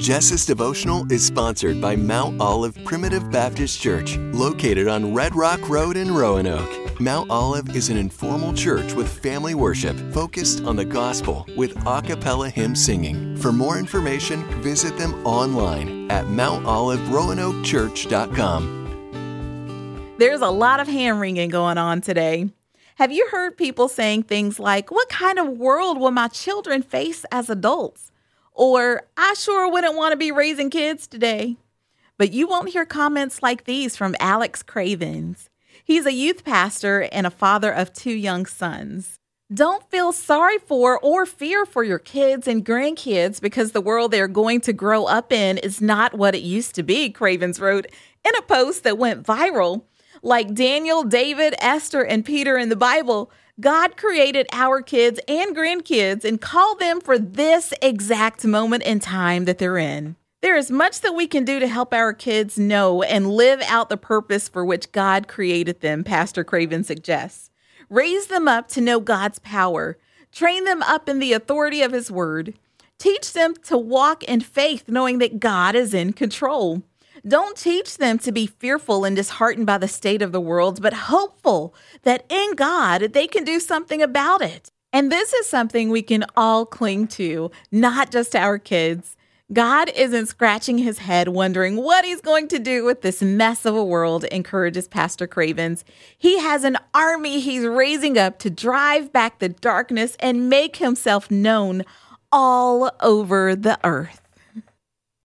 Jess's devotional is sponsored by Mount Olive Primitive Baptist Church, located on Red Rock Road in Roanoke. Mount Olive is an informal church with family worship focused on the gospel with a cappella hymn singing. For more information, visit them online at mountoliveroanokechurch.com. There's a lot of hand wringing going on today. Have you heard people saying things like, What kind of world will my children face as adults? Or, I sure wouldn't want to be raising kids today. But you won't hear comments like these from Alex Cravens. He's a youth pastor and a father of two young sons. Don't feel sorry for or fear for your kids and grandkids because the world they're going to grow up in is not what it used to be, Cravens wrote in a post that went viral. Like Daniel, David, Esther, and Peter in the Bible, God created our kids and grandkids and called them for this exact moment in time that they're in. There is much that we can do to help our kids know and live out the purpose for which God created them, Pastor Craven suggests. Raise them up to know God's power, train them up in the authority of His word, teach them to walk in faith, knowing that God is in control. Don't teach them to be fearful and disheartened by the state of the world, but hopeful that in God they can do something about it. And this is something we can all cling to, not just our kids. God isn't scratching his head wondering what he's going to do with this mess of a world, encourages Pastor Cravens. He has an army he's raising up to drive back the darkness and make himself known all over the earth.